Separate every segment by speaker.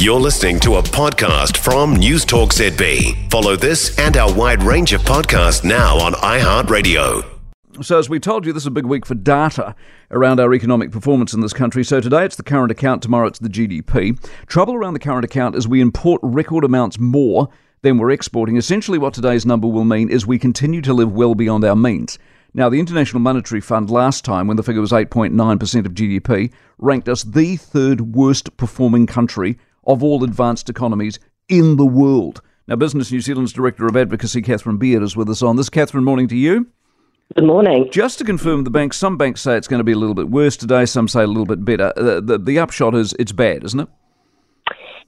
Speaker 1: You're listening to a podcast from News Talk ZB. Follow this and our wide range of podcasts now on iHeartRadio.
Speaker 2: So, as we told you, this is a big week for data around our economic performance in this country. So, today it's the current account, tomorrow it's the GDP. Trouble around the current account is we import record amounts more than we're exporting. Essentially, what today's number will mean is we continue to live well beyond our means. Now, the International Monetary Fund last time, when the figure was 8.9% of GDP, ranked us the third worst performing country of all advanced economies in the world. Now, Business New Zealand's Director of Advocacy, Catherine Beard, is with us on this. Catherine, morning to you.
Speaker 3: Good morning.
Speaker 2: Just to confirm the banks, some banks say it's going to be a little bit worse today, some say a little bit better. The, the, the upshot is it's bad, isn't it?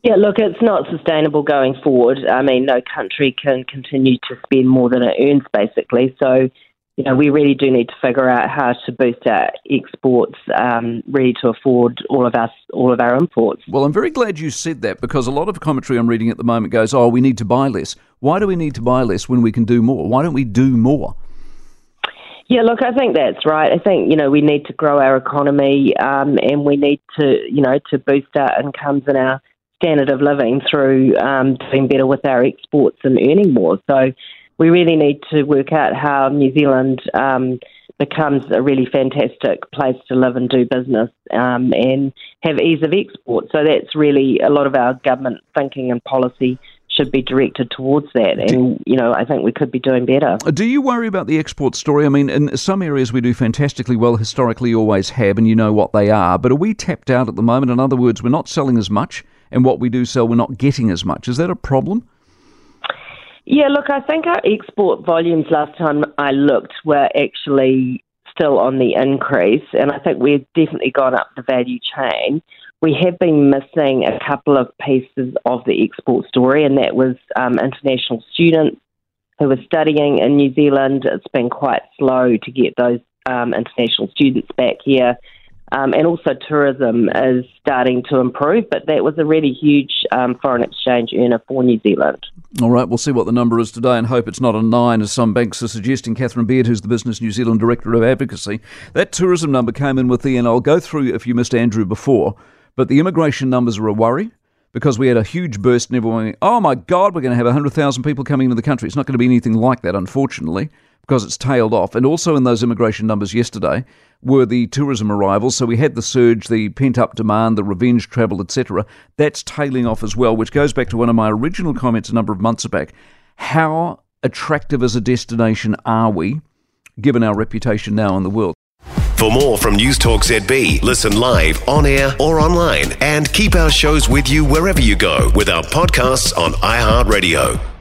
Speaker 3: Yeah, look, it's not sustainable going forward. I mean, no country can continue to spend more than it earns, basically. So you know, we really do need to figure out how to boost our exports, um, really to afford all of us, all of our imports.
Speaker 2: Well, I'm very glad you said that because a lot of commentary I'm reading at the moment goes, "Oh, we need to buy less." Why do we need to buy less when we can do more? Why don't we do more?
Speaker 3: Yeah, look, I think that's right. I think you know we need to grow our economy, um, and we need to you know to boost our incomes and our standard of living through um, doing better with our exports and earning more. So we really need to work out how New Zealand um, becomes a really fantastic place to live and do business um, and have ease of export. So that's really a lot of our government thinking and policy should be directed towards that. And, you know, I think we could be doing better.
Speaker 2: Do you worry about the export story? I mean, in some areas we do fantastically well, historically always have, and you know what they are. But are we tapped out at the moment? In other words, we're not selling as much, and what we do sell, we're not getting as much. Is that a problem?
Speaker 3: Yeah, look, I think our export volumes last time I looked were actually still on the increase, and I think we've definitely gone up the value chain. We have been missing a couple of pieces of the export story, and that was um, international students who were studying in New Zealand. It's been quite slow to get those um, international students back here. Um, and also tourism is starting to improve, but that was a really huge um, foreign exchange earner for New Zealand.
Speaker 2: All right, we'll see what the number is today and hope it's not a nine, as some banks are suggesting. Catherine Beard, who's the Business New Zealand Director of Advocacy. That tourism number came in with the, and I'll go through if you missed Andrew before, but the immigration numbers are a worry because we had a huge burst and everyone went, oh my God, we're going to have 100,000 people coming into the country. It's not going to be anything like that, unfortunately because it's tailed off. And also in those immigration numbers yesterday were the tourism arrivals. So we had the surge, the pent up demand, the revenge travel, etc. That's tailing off as well, which goes back to one of my original comments a number of months back. How attractive as a destination are we, given our reputation now in the world?
Speaker 1: For more from News Talk ZB, listen live, on air, or online, and keep our shows with you wherever you go with our podcasts on iHeartRadio.